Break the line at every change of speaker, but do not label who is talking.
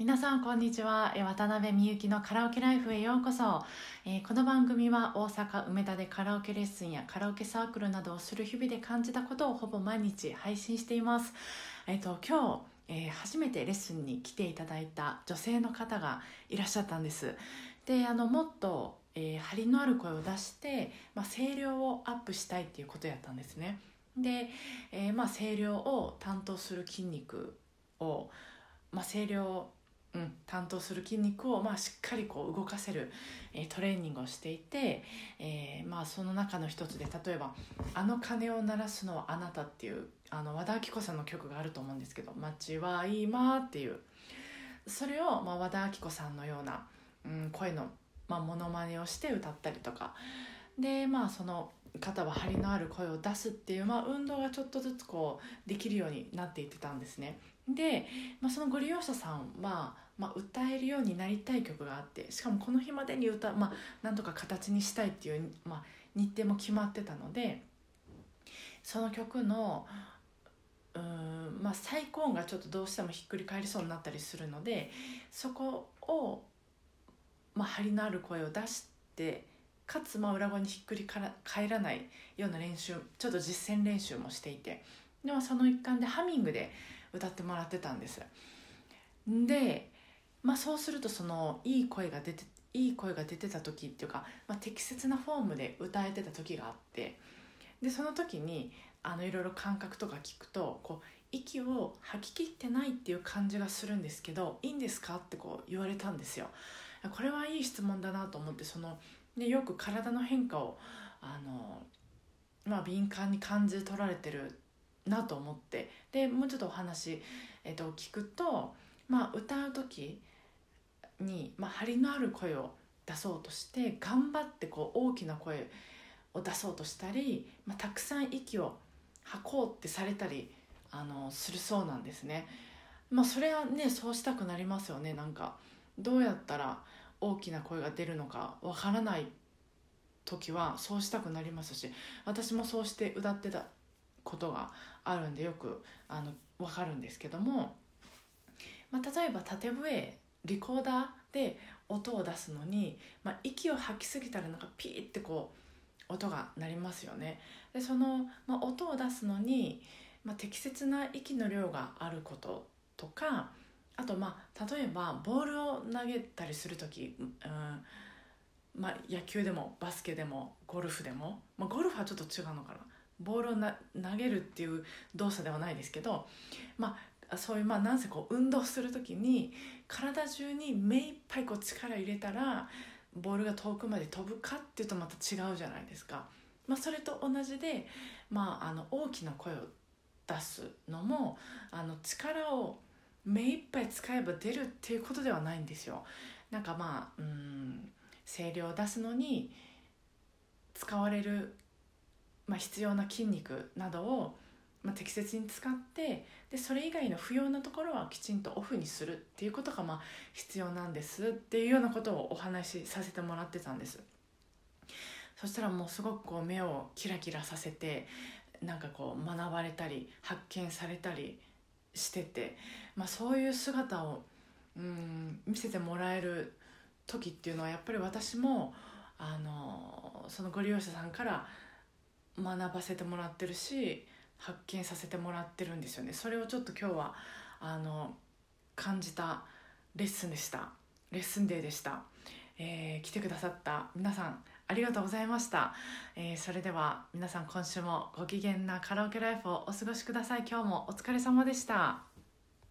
皆さんこんにちは。渡辺美幸のカラオケライフへようこそ、えーこの番組は大阪梅田でカラオケレッスンやカラオケサークルなどをする日々で感じたことをほぼ毎日配信しています。えっ、と今日、えー初めてレッスンに来ていただいた女性の方がいらっしゃったんです。であのもっと、え張りのある声を出して、まあ、声量をアップしたいっていうことやったんですね。で、えまあ、声量を担当する筋肉を、まあ、声量うん、担当する筋肉を、まあ、しっかりこう動かせる、えートレーニングをしていて、えーまあ、その中の一つで例えば「あの鐘を鳴らすのはあなた」っていうあの和田アキ子さんの曲があると思うんですけど「街は今」っていうそれを、まあ、和田アキ子さんのような、うん、声の、まあ、モノマネをして歌ったりとか。でまあその方は張りのある声を出すっていう、まあ、運動がちょっとずつこうできるようになっていってたんですね。で、まあ、そのご利用者さんは、まあ、歌えるようになりたい曲があってしかもこの日までに歌、まあ、なんとか形にしたいっていう、まあ、日程も決まってたのでその曲のうん、まあ、最高音がちょっとどうしてもひっくり返りそうになったりするのでそこを、まあ、張りのある声を出してかつまあ裏声にひっくりから返らないような練習ちょっと実践練習もしていて。でもその一環でハミングで歌ってもらってたんです。で、まあ、そうするとそのいい声が出ていい声が出てた時っていうか、まあ、適切なフォームで歌えてた時があって。でその時にあのいろいろ感覚とか聞くとこう息を吐き切ってないっていう感じがするんですけどいいんですか？ってこう言われたんですよ。これはいい質問だなと思ってそのでよく体の変化をあの、まあ、敏感に感じ取られてるなと思ってでもうちょっとお話、えっと、聞くと、まあ、歌う時に、まあ、張りのある声を出そうとして頑張ってこう大きな声を出そうとしたり、まあ、たくさん息を吐こうってされたりあのするそうなんですね。まあ、それはねそうしたくなりますよねなんかどうやったら大きな声が出るのかわからない時はそうしたくなりますし私もそうして歌ってたことがあるんでよくあの分かるんですけども、まあ、例えば縦笛リコーダーで音を出すのに、まあ、息を吐きすぎたらなんかピーってこう音が鳴りますよね。でその、まあ、音を出すのに、まあ、適切な息の量があることとかあとまあ例えばボールを投げたりする時、うんまあ、野球でもバスケでもゴルフでも、まあ、ゴルフはちょっと違うのかなボールをな投げるっていう動作ではないですけど、まあ、そういうまあなんせこう運動する時に体中に目いっぱいこう力入れたらボールが遠くまで飛ぶかっていうとまた違うじゃないですか。まあ、それと同じで、まあ、あの大きな声を出すのもあの力を目いっぱい使えば出るっていうことではないんですよ。なんかまあうん声量を出すのに使われる、まあ、必要な筋肉などを、まあ、適切に使ってでそれ以外の不要なところはきちんとオフにするっていうことがまあ必要なんですっていうようなことをお話しさせてもらってたんです。そしたらもうすごくこう目をキラキラさせてなんかこう学ばれたり発見されたりしてて、まあ、そういう姿をうん見せてもらえる時っていうのはやっぱり私もあのそのご利用者さんから学ばせてもらってるし発見させてもらってるんですよね。それをちょっと今日はあの感じたレッスンでした。レッスンデーでした、えー来てくださった皆さんありがとうございました、えーそれでは皆さん今週もご機嫌なカラオケライフをお過ごしください。今日もお疲れ様でした。